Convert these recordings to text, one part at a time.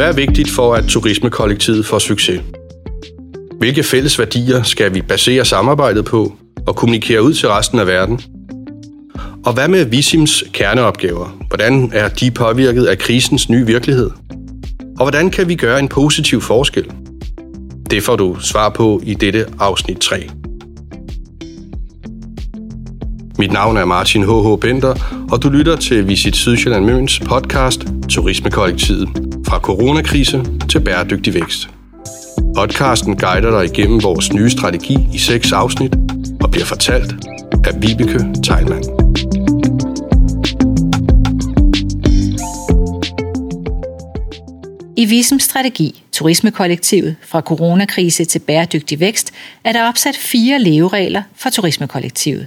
Hvad er vigtigt for, at turismekollektivet får succes? Hvilke fælles værdier skal vi basere samarbejdet på og kommunikere ud til resten af verden? Og hvad med Visims kerneopgaver? Hvordan er de påvirket af krisens nye virkelighed? Og hvordan kan vi gøre en positiv forskel? Det får du svar på i dette afsnit 3. Mit navn er Martin H.H. Bender, og du lytter til Visit Sydsjælland Møns podcast Turismekollektivet. Fra coronakrise til bæredygtig vækst. Podcasten guider dig igennem vores nye strategi i seks afsnit og bliver fortalt af Vibeke Tejlmann. I Visums Strategi, Turismekollektivet fra coronakrise til bæredygtig vækst, er der opsat fire leveregler for Turismekollektivet.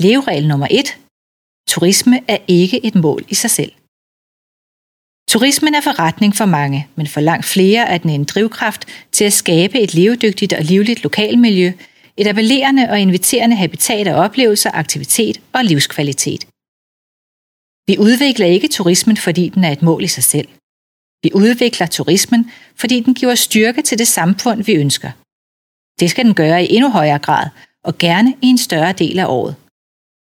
Leveregel nummer 1. Turisme er ikke et mål i sig selv. Turismen er forretning for mange, men for langt flere er den en drivkraft til at skabe et levedygtigt og livligt lokalmiljø, et appellerende og inviterende habitat af oplevelser, aktivitet og livskvalitet. Vi udvikler ikke turismen, fordi den er et mål i sig selv. Vi udvikler turismen, fordi den giver styrke til det samfund, vi ønsker. Det skal den gøre i endnu højere grad, og gerne i en større del af året.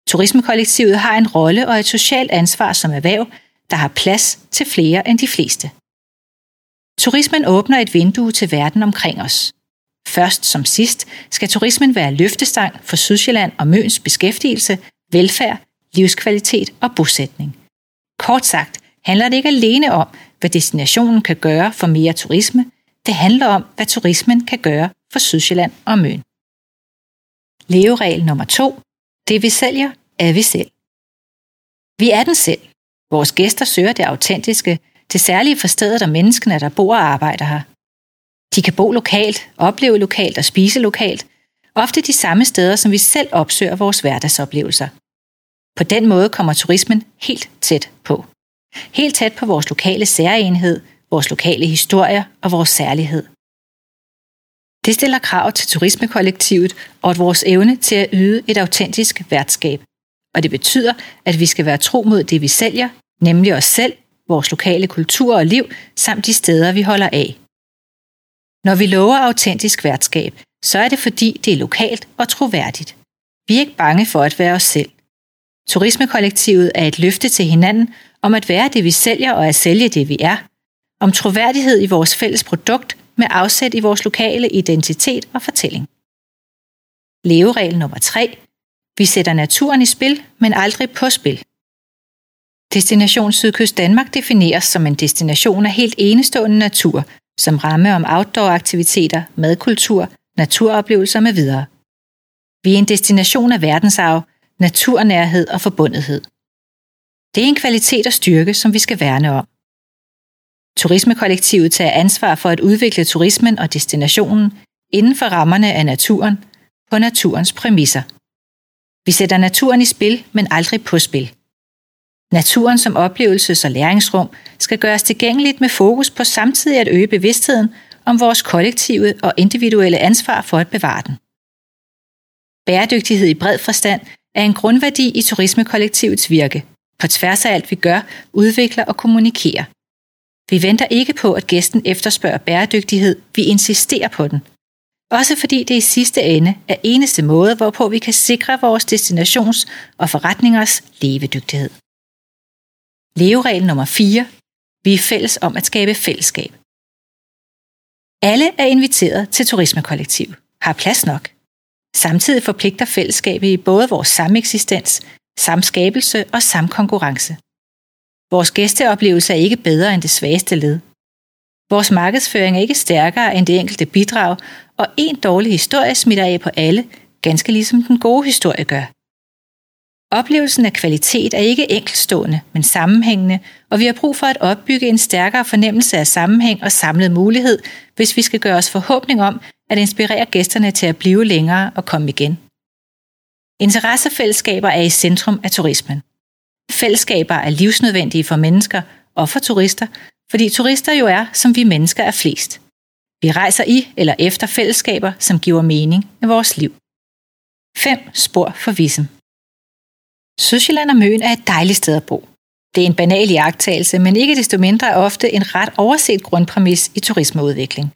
Turismekollektivet har en rolle og et socialt ansvar som erhverv, der har plads til flere end de fleste. Turismen åbner et vindue til verden omkring os. Først som sidst skal turismen være løftestang for Sydsjælland og Møns beskæftigelse, velfærd, livskvalitet og bosætning. Kort sagt handler det ikke alene om, hvad destinationen kan gøre for mere turisme, det handler om, hvad turismen kan gøre for Sydsjælland og Møn. Leveregel nummer to. Det vi sælger, er vi selv. Vi er den selv. Vores gæster søger det autentiske, det særlige for stedet og menneskene, der bor og arbejder her. De kan bo lokalt, opleve lokalt og spise lokalt, ofte de samme steder, som vi selv opsøger vores hverdagsoplevelser. På den måde kommer turismen helt tæt på. Helt tæt på vores lokale særenhed, vores lokale historier og vores særlighed. Det stiller krav til turismekollektivet og vores evne til at yde et autentisk værtskab. Og det betyder, at vi skal være tro mod det, vi sælger, nemlig os selv, vores lokale kultur og liv, samt de steder, vi holder af. Når vi lover autentisk værtskab, så er det fordi, det er lokalt og troværdigt. Vi er ikke bange for at være os selv. Turismekollektivet er et løfte til hinanden om at være det, vi sælger og at sælge det, vi er. Om troværdighed i vores fælles produkt med afsæt i vores lokale identitet og fortælling. Leveregel nummer 3. Vi sætter naturen i spil, men aldrig på spil. Destination Sydkyst Danmark defineres som en destination af helt enestående natur, som ramme om outdoor-aktiviteter, madkultur, naturoplevelser med videre. Vi er en destination af verdensarv, naturnærhed og forbundethed. Det er en kvalitet og styrke, som vi skal værne om. Turismekollektivet tager ansvar for at udvikle turismen og destinationen inden for rammerne af naturen på naturens præmisser. Vi sætter naturen i spil, men aldrig på spil. Naturen som oplevelses- og læringsrum skal gøres tilgængeligt med fokus på samtidig at øge bevidstheden om vores kollektive og individuelle ansvar for at bevare den. Bæredygtighed i bred forstand er en grundværdi i turismekollektivets virke. På tværs af alt vi gør, udvikler og kommunikerer. Vi venter ikke på, at gæsten efterspørger bæredygtighed, vi insisterer på den. Også fordi det i sidste ende er eneste måde, hvorpå vi kan sikre vores destinations- og forretningers levedygtighed. Leveregel nummer 4. Vi er fælles om at skabe fællesskab. Alle er inviteret til turismekollektiv. Har plads nok. Samtidig forpligter fællesskabet i både vores sameksistens, samskabelse og samkonkurrence. Vores gæsteoplevelse er ikke bedre end det svageste led. Vores markedsføring er ikke stærkere end det enkelte bidrag, og en dårlig historie smitter af på alle, ganske ligesom den gode historie gør. Oplevelsen af kvalitet er ikke enkeltstående, men sammenhængende, og vi har brug for at opbygge en stærkere fornemmelse af sammenhæng og samlet mulighed, hvis vi skal gøre os forhåbning om at inspirere gæsterne til at blive længere og komme igen. Interessefællesskaber er i centrum af turismen. Fællesskaber er livsnødvendige for mennesker og for turister, fordi turister jo er, som vi mennesker er flest. Vi rejser i eller efter fællesskaber, som giver mening i vores liv. 5 spor for Visum. Sydsjælland og Møn er et dejligt sted at bo. Det er en banal jagttagelse, men ikke desto mindre ofte en ret overset grundpræmis i turismeudvikling.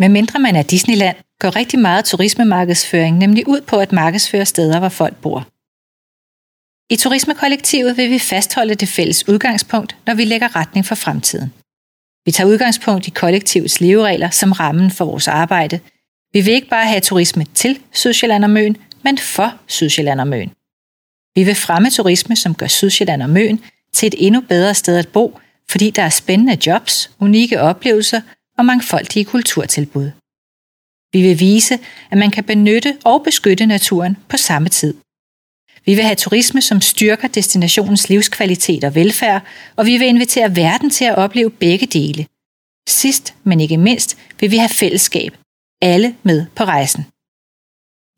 Med mindre man er Disneyland, går rigtig meget turismemarkedsføring nemlig ud på at markedsføre steder, hvor folk bor. I turismekollektivet vil vi fastholde det fælles udgangspunkt, når vi lægger retning for fremtiden. Vi tager udgangspunkt i kollektivets leveregler som rammen for vores arbejde. Vi vil ikke bare have turisme til Sydsjælland og Møn, men for Sydsjælland og Møn. Vi vil fremme turisme, som gør Sydsjælland og Møn til et endnu bedre sted at bo, fordi der er spændende jobs, unikke oplevelser og mangfoldige kulturtilbud. Vi vil vise, at man kan benytte og beskytte naturen på samme tid. Vi vil have turisme, som styrker destinationens livskvalitet og velfærd, og vi vil invitere verden til at opleve begge dele. Sidst, men ikke mindst, vil vi have fællesskab. Alle med på rejsen.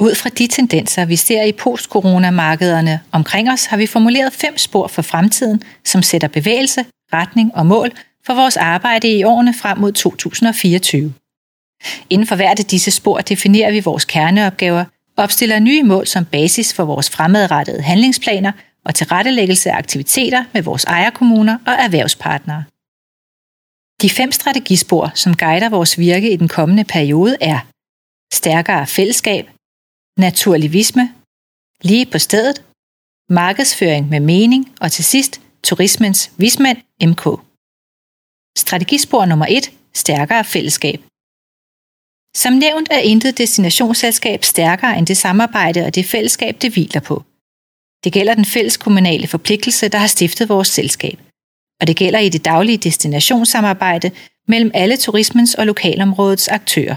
Ud fra de tendenser, vi ser i post-corona-markederne omkring os, har vi formuleret fem spor for fremtiden, som sætter bevægelse, retning og mål for vores arbejde i årene frem mod 2024. Inden for hvert af disse spor definerer vi vores kerneopgaver, opstiller nye mål som basis for vores fremadrettede handlingsplaner og tilrettelæggelse af aktiviteter med vores ejerkommuner og erhvervspartnere. De fem strategispor, som guider vores virke i den kommende periode er stærkere fællesskab, naturlivisme, lige på stedet, markedsføring med mening og til sidst turismens vismand MK. Strategispor nummer 1. Stærkere fællesskab. Som nævnt er intet destinationsselskab stærkere end det samarbejde og det fællesskab, det hviler på. Det gælder den fælles kommunale forpligtelse, der har stiftet vores selskab. Og det gælder i det daglige destinationssamarbejde mellem alle turismens og lokalområdets aktører.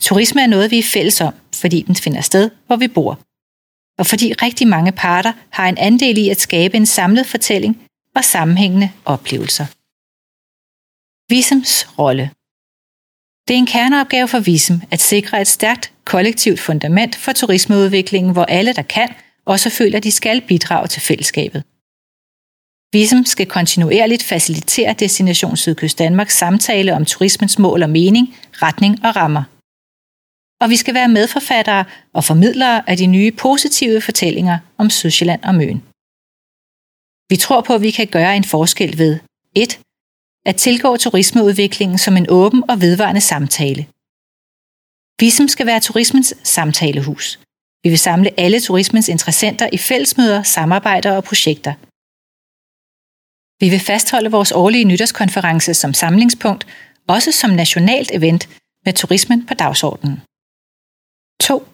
Turisme er noget, vi er fælles om, fordi den finder sted, hvor vi bor. Og fordi rigtig mange parter har en andel i at skabe en samlet fortælling og sammenhængende oplevelser. Visums rolle det er en kerneopgave for Visum at sikre et stærkt kollektivt fundament for turismeudviklingen, hvor alle, der kan, også føler, at de skal bidrage til fællesskabet. Visum skal kontinuerligt facilitere Destination Sydkyst Danmarks samtale om turismens mål og mening, retning og rammer. Og vi skal være medforfattere og formidlere af de nye positive fortællinger om Sydsjælland og Møn. Vi tror på, at vi kan gøre en forskel ved 1 at tilgå turismeudviklingen som en åben og vedvarende samtale. Visum skal være turismens samtalehus. Vi vil samle alle turismens interessenter i fællesmøder, samarbejder og projekter. Vi vil fastholde vores årlige nytårskonference som samlingspunkt, også som nationalt event med turismen på dagsordenen. 2.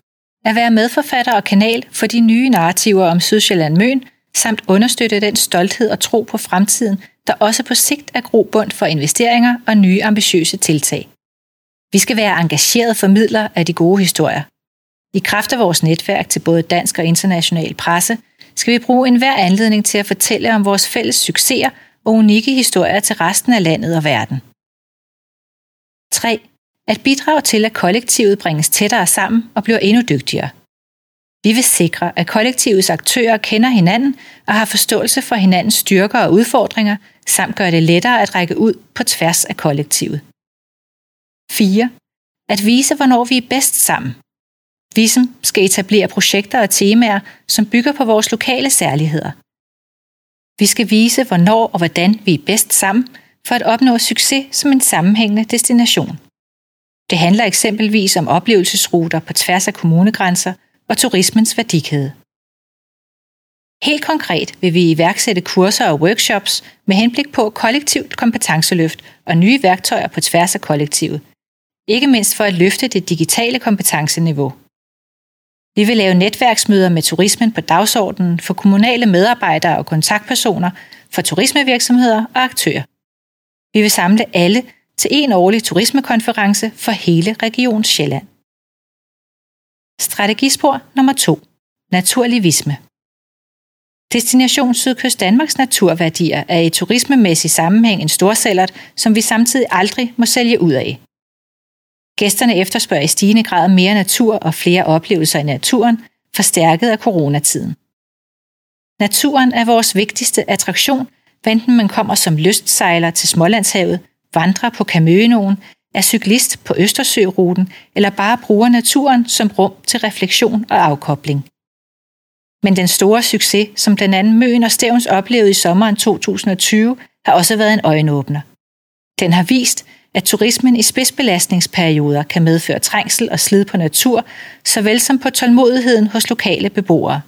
At være medforfatter og kanal for de nye narrativer om Sydsjælland Møn, samt understøtte den stolthed og tro på fremtiden, der også på sigt er grobund for investeringer og nye ambitiøse tiltag. Vi skal være engagerede formidlere af de gode historier. I kraft af vores netværk til både dansk og international presse, skal vi bruge enhver anledning til at fortælle om vores fælles succeser og unikke historier til resten af landet og verden. 3. At bidrage til, at kollektivet bringes tættere sammen og bliver endnu dygtigere – vi vil sikre, at kollektivets aktører kender hinanden og har forståelse for hinandens styrker og udfordringer, samt gøre det lettere at række ud på tværs af kollektivet. 4. At vise, hvornår vi er bedst sammen. Visum skal etablere projekter og temaer, som bygger på vores lokale særligheder. Vi skal vise, hvornår og hvordan vi er bedst sammen for at opnå succes som en sammenhængende destination. Det handler eksempelvis om oplevelsesruter på tværs af kommunegrænser og turismens værdikæde. Helt konkret vil vi iværksætte kurser og workshops med henblik på kollektivt kompetenceløft og nye værktøjer på tværs af kollektivet. Ikke mindst for at løfte det digitale kompetenceniveau. Vi vil lave netværksmøder med turismen på dagsordenen for kommunale medarbejdere og kontaktpersoner for turismevirksomheder og aktører. Vi vil samle alle til en årlig turismekonference for hele Region Sjælland. Strategispor nummer 2. Naturlivisme. Destination Sydkyst Danmarks naturværdier er i turismemæssig sammenhæng en storsællert, som vi samtidig aldrig må sælge ud af. Gæsterne efterspørger i stigende grad mere natur og flere oplevelser i naturen, forstærket af coronatiden. Naturen er vores vigtigste attraktion, enten man kommer som lystsejler til Smålandshavet, vandrer på Kamøenoen er cyklist på Østersøruten eller bare bruger naturen som rum til refleksion og afkobling. Men den store succes, som den anden Møen og Stævns oplevede i sommeren 2020, har også været en øjenåbner. Den har vist, at turismen i spidsbelastningsperioder kan medføre trængsel og slid på natur, såvel som på tålmodigheden hos lokale beboere.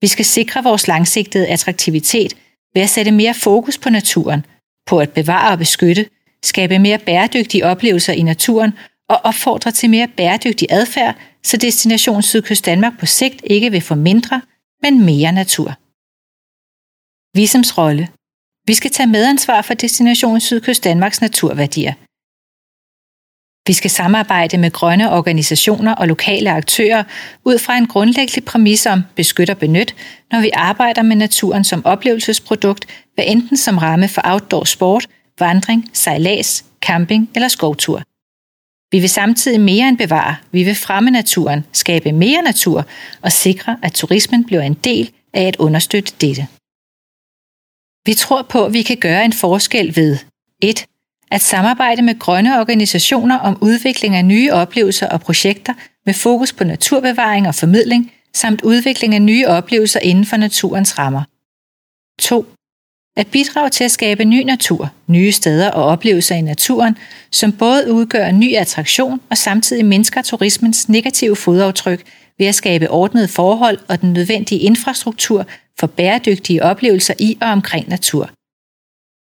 Vi skal sikre vores langsigtede attraktivitet ved at sætte mere fokus på naturen, på at bevare og beskytte, skabe mere bæredygtige oplevelser i naturen og opfordre til mere bæredygtig adfærd, så Destination Sydkyst Danmark på sigt ikke vil få mindre, men mere natur. Visums rolle vi skal tage medansvar for Destination Sydkyst Danmarks naturværdier. Vi skal samarbejde med grønne organisationer og lokale aktører ud fra en grundlæggende præmis om beskyt og benyt, når vi arbejder med naturen som oplevelsesprodukt, hvad enten som ramme for outdoor sport, vandring, sejlads, camping eller skovtur. Vi vil samtidig mere end bevare, vi vil fremme naturen, skabe mere natur og sikre, at turismen bliver en del af at understøtte dette. Vi tror på, at vi kan gøre en forskel ved 1. At samarbejde med grønne organisationer om udvikling af nye oplevelser og projekter med fokus på naturbevaring og formidling, samt udvikling af nye oplevelser inden for naturens rammer. 2. At bidrage til at skabe ny natur, nye steder og oplevelser i naturen, som både udgør en ny attraktion og samtidig mindsker turismens negative fodaftryk ved at skabe ordnede forhold og den nødvendige infrastruktur for bæredygtige oplevelser i og omkring natur.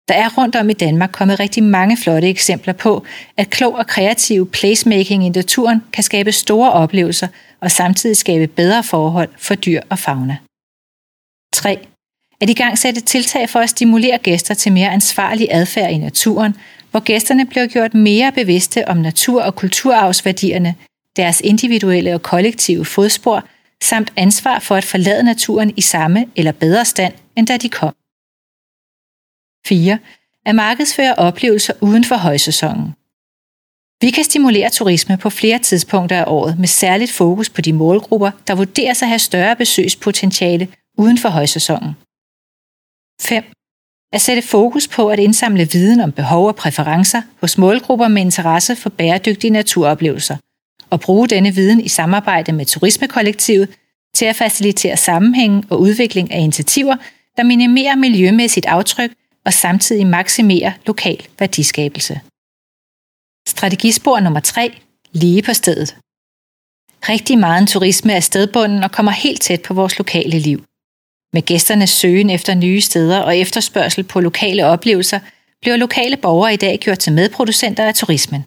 Der er rundt om i Danmark kommet rigtig mange flotte eksempler på, at klog og kreativ placemaking i naturen kan skabe store oplevelser og samtidig skabe bedre forhold for dyr og fauna. 3. At i gang sætte tiltag for at stimulere gæster til mere ansvarlig adfærd i naturen, hvor gæsterne bliver gjort mere bevidste om natur- og kulturarvsværdierne, deres individuelle og kollektive fodspor – samt ansvar for at forlade naturen i samme eller bedre stand, end da de kom. 4. At markedsføre oplevelser uden for højsæsonen. Vi kan stimulere turisme på flere tidspunkter af året med særligt fokus på de målgrupper, der vurderes at have større besøgspotentiale uden for højsæsonen. 5. At sætte fokus på at indsamle viden om behov og præferencer hos målgrupper med interesse for bæredygtige naturoplevelser – og bruge denne viden i samarbejde med turismekollektivet til at facilitere sammenhæng og udvikling af initiativer, der minimerer miljømæssigt aftryk og samtidig maksimerer lokal værdiskabelse. Strategispor nummer 3. Lige på stedet. Rigtig meget turisme er stedbunden og kommer helt tæt på vores lokale liv. Med gæsternes søgen efter nye steder og efterspørgsel på lokale oplevelser, bliver lokale borgere i dag gjort til medproducenter af turismen.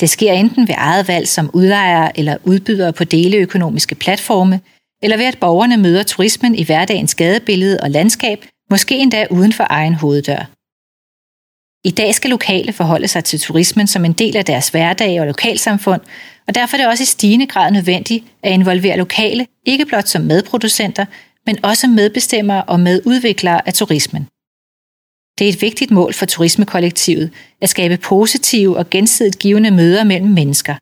Det sker enten ved eget valg som udlejere eller udbydere på deleøkonomiske platforme, eller ved at borgerne møder turismen i hverdagens gadebillede og landskab, måske endda uden for egen hoveddør. I dag skal lokale forholde sig til turismen som en del af deres hverdag og lokalsamfund, og derfor er det også i stigende grad nødvendigt at involvere lokale, ikke blot som medproducenter, men også medbestemmere og medudviklere af turismen. Det er et vigtigt mål for turismekollektivet at skabe positive og gensidigt givende møder mellem mennesker.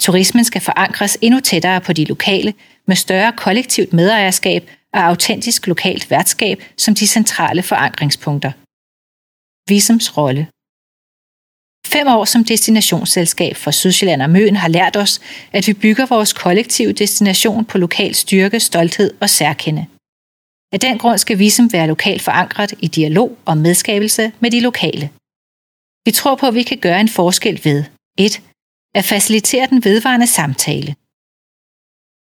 Turismen skal forankres endnu tættere på de lokale med større kollektivt medejerskab og autentisk lokalt værtskab som de centrale forankringspunkter. Visums rolle Fem år som destinationsselskab for Sydsjælland og Møn har lært os, at vi bygger vores kollektive destination på lokal styrke, stolthed og særkende. Af den grund skal vi som være lokalt forankret i dialog og medskabelse med de lokale. Vi tror på, at vi kan gøre en forskel ved 1. At facilitere den vedvarende samtale.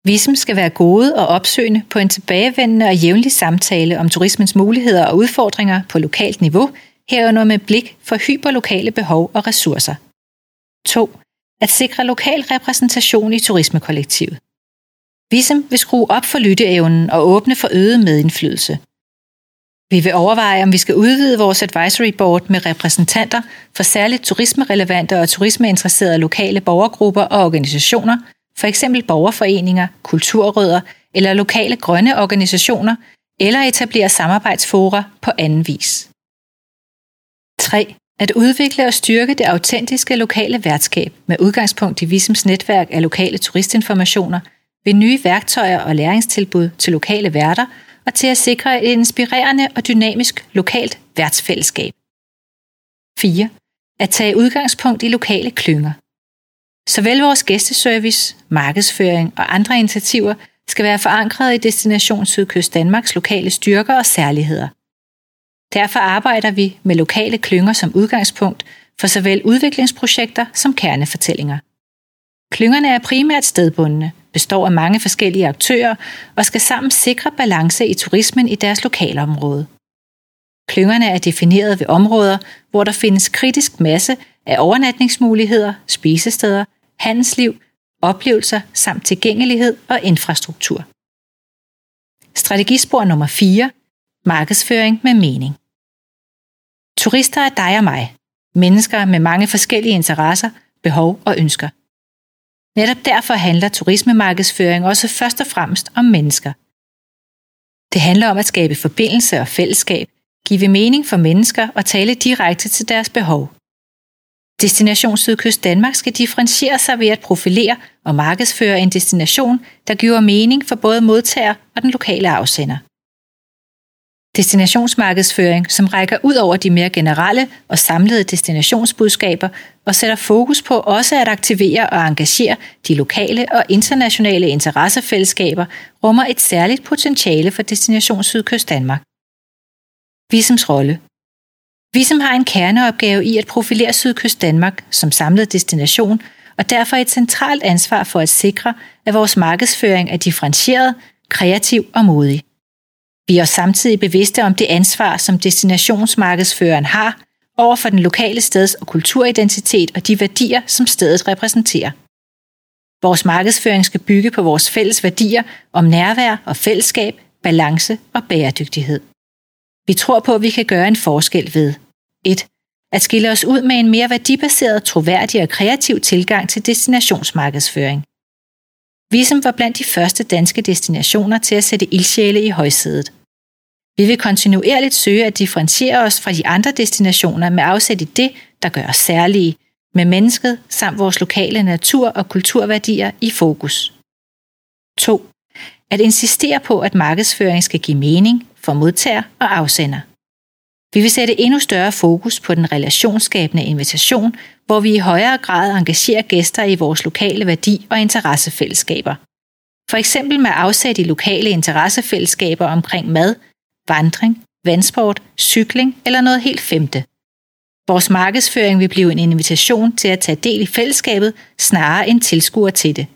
Vi som skal være gode og opsøgende på en tilbagevendende og jævnlig samtale om turismens muligheder og udfordringer på lokalt niveau, herunder med blik for hyperlokale behov og ressourcer. 2. At sikre lokal repræsentation i turismekollektivet. Visum vil skrue op for lytteevnen og åbne for øget medindflydelse. Vi vil overveje, om vi skal udvide vores advisory board med repræsentanter for særligt turismerelevante og turismeinteresserede lokale borgergrupper og organisationer, f.eks. borgerforeninger, kulturrødder eller lokale grønne organisationer, eller etablere samarbejdsfora på anden vis. 3. At udvikle og styrke det autentiske lokale værtskab med udgangspunkt i Visums netværk af lokale turistinformationer – ved nye værktøjer og læringstilbud til lokale værter og til at sikre et inspirerende og dynamisk lokalt værtsfællesskab. 4. At tage udgangspunkt i lokale klynger. Såvel vores gæsteservice, markedsføring og andre initiativer skal være forankret i Destination Sydkyst Danmarks lokale styrker og særligheder. Derfor arbejder vi med lokale klynger som udgangspunkt for såvel udviklingsprojekter som kernefortællinger. Klyngerne er primært stedbundne, består af mange forskellige aktører og skal sammen sikre balance i turismen i deres lokalområde. Klyngerne er defineret ved områder, hvor der findes kritisk masse af overnatningsmuligheder, spisesteder, handelsliv, oplevelser samt tilgængelighed og infrastruktur. Strategispor nummer 4. Markedsføring med mening. Turister er dig og mig. Mennesker med mange forskellige interesser, behov og ønsker. Netop derfor handler turismemarkedsføring også først og fremmest om mennesker. Det handler om at skabe forbindelse og fællesskab, give mening for mennesker og tale direkte til deres behov. Destination Sydkyst Danmark skal differentiere sig ved at profilere og markedsføre en destination, der giver mening for både modtager og den lokale afsender. Destinationsmarkedsføring, som rækker ud over de mere generelle og samlede destinationsbudskaber og sætter fokus på også at aktivere og engagere de lokale og internationale interessefællesskaber, rummer et særligt potentiale for Destination Sydkyst Danmark. Visums rolle Visum har en kerneopgave i at profilere Sydkyst Danmark som samlet destination, og derfor et centralt ansvar for at sikre, at vores markedsføring er differentieret, kreativ og modig. Vi er samtidig bevidste om det ansvar, som destinationsmarkedsføreren har over for den lokale steds- og kulturidentitet og de værdier, som stedet repræsenterer. Vores markedsføring skal bygge på vores fælles værdier om nærvær og fællesskab, balance og bæredygtighed. Vi tror på, at vi kan gøre en forskel ved 1. At skille os ud med en mere værdibaseret, troværdig og kreativ tilgang til destinationsmarkedsføring. Vi som var blandt de første danske destinationer til at sætte ildsjæle i højsædet. Vi vil kontinuerligt søge at differentiere os fra de andre destinationer med afsæt i det, der gør os særlige, med mennesket samt vores lokale natur- og kulturværdier i fokus. 2. At insistere på, at markedsføring skal give mening for modtager og afsender. Vi vil sætte endnu større fokus på den relationsskabende invitation, hvor vi i højere grad engagerer gæster i vores lokale værdi- og interessefællesskaber. For eksempel med afsæt i lokale interessefællesskaber omkring mad, vandring, vandsport, cykling eller noget helt femte. Vores markedsføring vil blive en invitation til at tage del i fællesskabet snarere end tilskuer til det.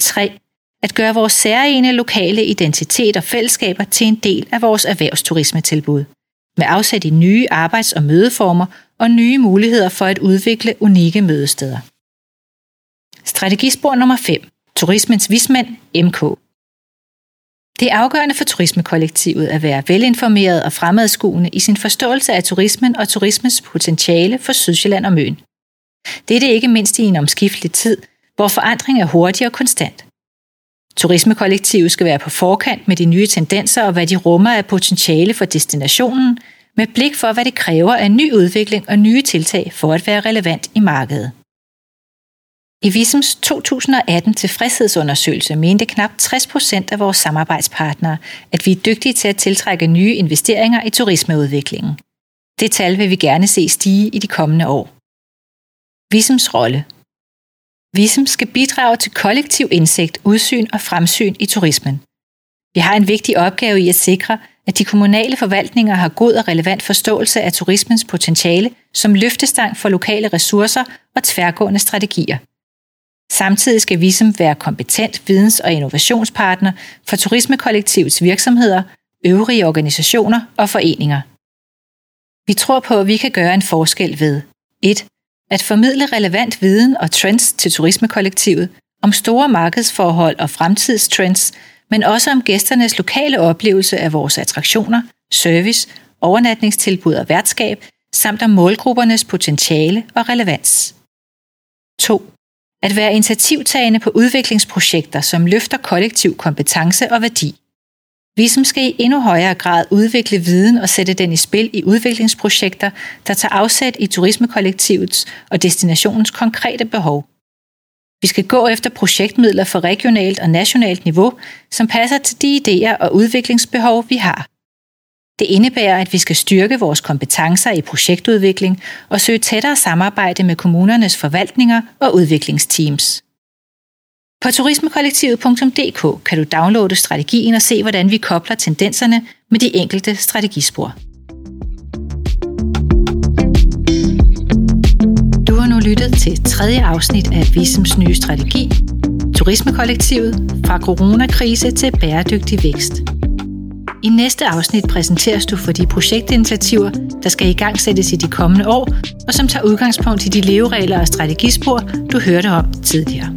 3. At gøre vores særegne lokale identitet og fællesskaber til en del af vores erhvervsturismetilbud med afsæt i nye arbejds- og mødeformer og nye muligheder for at udvikle unikke mødesteder. Strategispor nummer 5. Turismens vismænd, MK. Det er afgørende for turismekollektivet at være velinformeret og fremadskuende i sin forståelse af turismen og turismens potentiale for Sydsjælland og Møn. Det er det ikke mindst i en omskiftelig tid, hvor forandring er hurtig og konstant. Turismekollektivet skal være på forkant med de nye tendenser og hvad de rummer af potentiale for destinationen, med blik for, hvad det kræver af ny udvikling og nye tiltag for at være relevant i markedet. I Visums 2018 tilfredshedsundersøgelse mente knap 60 procent af vores samarbejdspartnere, at vi er dygtige til at tiltrække nye investeringer i turismeudviklingen. Det tal vil vi gerne se stige i de kommende år. Visums rolle Visum skal bidrage til kollektiv indsigt, udsyn og fremsyn i turismen. Vi har en vigtig opgave i at sikre, at de kommunale forvaltninger har god og relevant forståelse af turismens potentiale som løftestang for lokale ressourcer og tværgående strategier. Samtidig skal Visum være kompetent videns- og innovationspartner for turismekollektivets virksomheder, øvrige organisationer og foreninger. Vi tror på, at vi kan gøre en forskel ved 1 at formidle relevant viden og trends til turismekollektivet om store markedsforhold og fremtidstrends, men også om gæsternes lokale oplevelse af vores attraktioner, service, overnatningstilbud og værtskab, samt om målgruppernes potentiale og relevans. 2. At være initiativtagende på udviklingsprojekter, som løfter kollektiv kompetence og værdi. Vi som skal i endnu højere grad udvikle viden og sætte den i spil i udviklingsprojekter, der tager afsæt i turismekollektivets og destinationens konkrete behov. Vi skal gå efter projektmidler for regionalt og nationalt niveau, som passer til de idéer og udviklingsbehov, vi har. Det indebærer, at vi skal styrke vores kompetencer i projektudvikling og søge tættere samarbejde med kommunernes forvaltninger og udviklingsteams. På turismekollektivet.dk kan du downloade strategien og se, hvordan vi kobler tendenserne med de enkelte strategispor. Du har nu lyttet til tredje afsnit af Visums nye strategi, Turismekollektivet fra coronakrise til bæredygtig vækst. I næste afsnit præsenteres du for de projektinitiativer, der skal i gang sættes i de kommende år, og som tager udgangspunkt i de leveregler og strategispor, du hørte om tidligere.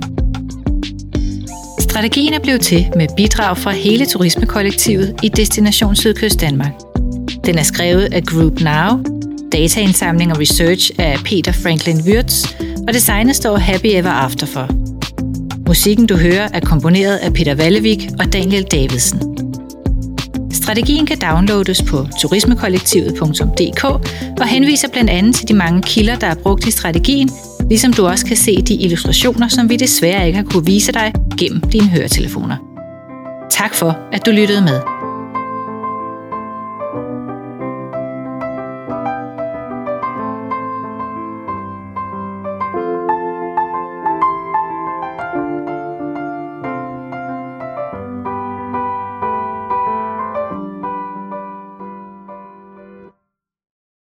Strategien er blevet til med bidrag fra hele turismekollektivet i Destination Sydkyst Danmark. Den er skrevet af Group Now, dataindsamling og research af Peter Franklin Wirtz, og designet står Happy Ever After for. Musikken du hører er komponeret af Peter Vallevik og Daniel Davidsen. Strategien kan downloades på turismekollektivet.dk og henviser blandt andet til de mange kilder, der er brugt i strategien, ligesom du også kan se de illustrationer, som vi desværre ikke har kunne vise dig gennem dine høretelefoner. Tak for, at du lyttede med.